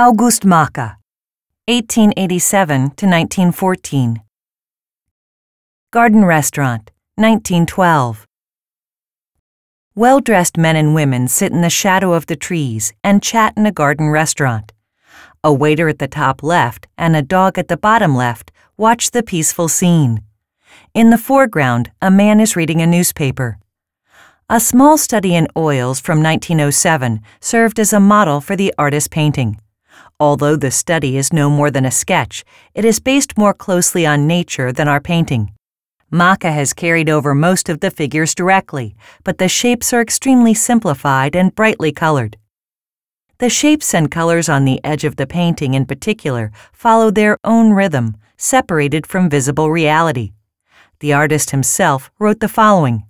August Macke, 1887 to 1914. Garden Restaurant, 1912. Well dressed men and women sit in the shadow of the trees and chat in a garden restaurant. A waiter at the top left and a dog at the bottom left watch the peaceful scene. In the foreground, a man is reading a newspaper. A small study in oils from 1907 served as a model for the artist's painting. Although the study is no more than a sketch, it is based more closely on nature than our painting. Macke has carried over most of the figures directly, but the shapes are extremely simplified and brightly colored. The shapes and colors on the edge of the painting in particular follow their own rhythm, separated from visible reality. The artist himself wrote the following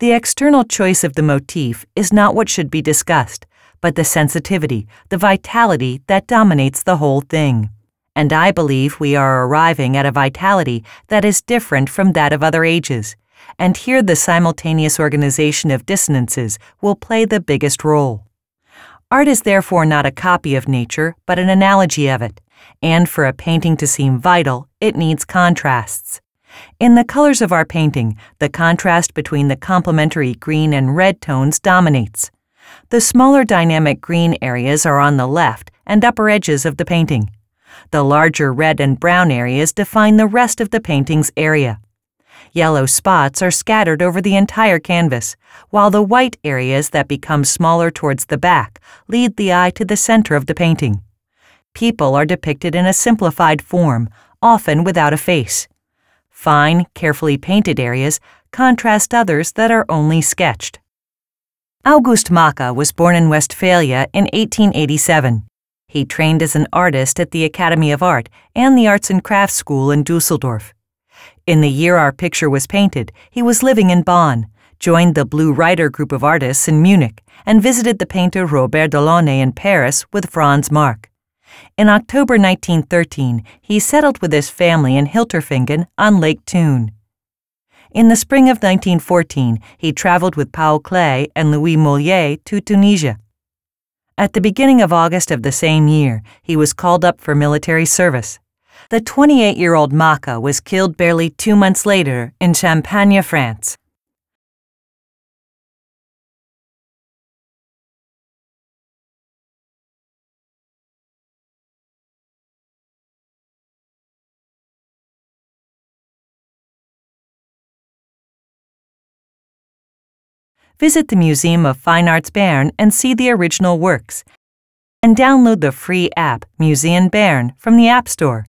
The external choice of the motif is not what should be discussed, but the sensitivity, the vitality that dominates the whole thing. And I believe we are arriving at a vitality that is different from that of other ages, and here the simultaneous organization of dissonances will play the biggest role. Art is therefore not a copy of nature, but an analogy of it, and for a painting to seem vital, it needs contrasts. In the colors of our painting, the contrast between the complementary green and red tones dominates. The smaller dynamic green areas are on the left and upper edges of the painting. The larger red and brown areas define the rest of the painting's area. Yellow spots are scattered over the entire canvas, while the white areas that become smaller towards the back lead the eye to the center of the painting. People are depicted in a simplified form, often without a face. Fine, carefully painted areas contrast others that are only sketched. August Macke was born in Westphalia in 1887. He trained as an artist at the Academy of Art and the Arts and Crafts School in Dusseldorf. In the year our picture was painted, he was living in Bonn, joined the Blue Rider group of artists in Munich, and visited the painter Robert Delaunay in Paris with Franz Marc. In October 1913, he settled with his family in Hilterfingen on Lake Thun. In the spring of 1914, he traveled with Paul Klee and Louis Moilliet to Tunisia. At the beginning of August of the same year, he was called up for military service. The 28 year old Macke was killed barely two months later in Champagne, France. Visit the Museum of Fine Arts Bern and see the original works. And download the free app Museum Bern from the App Store.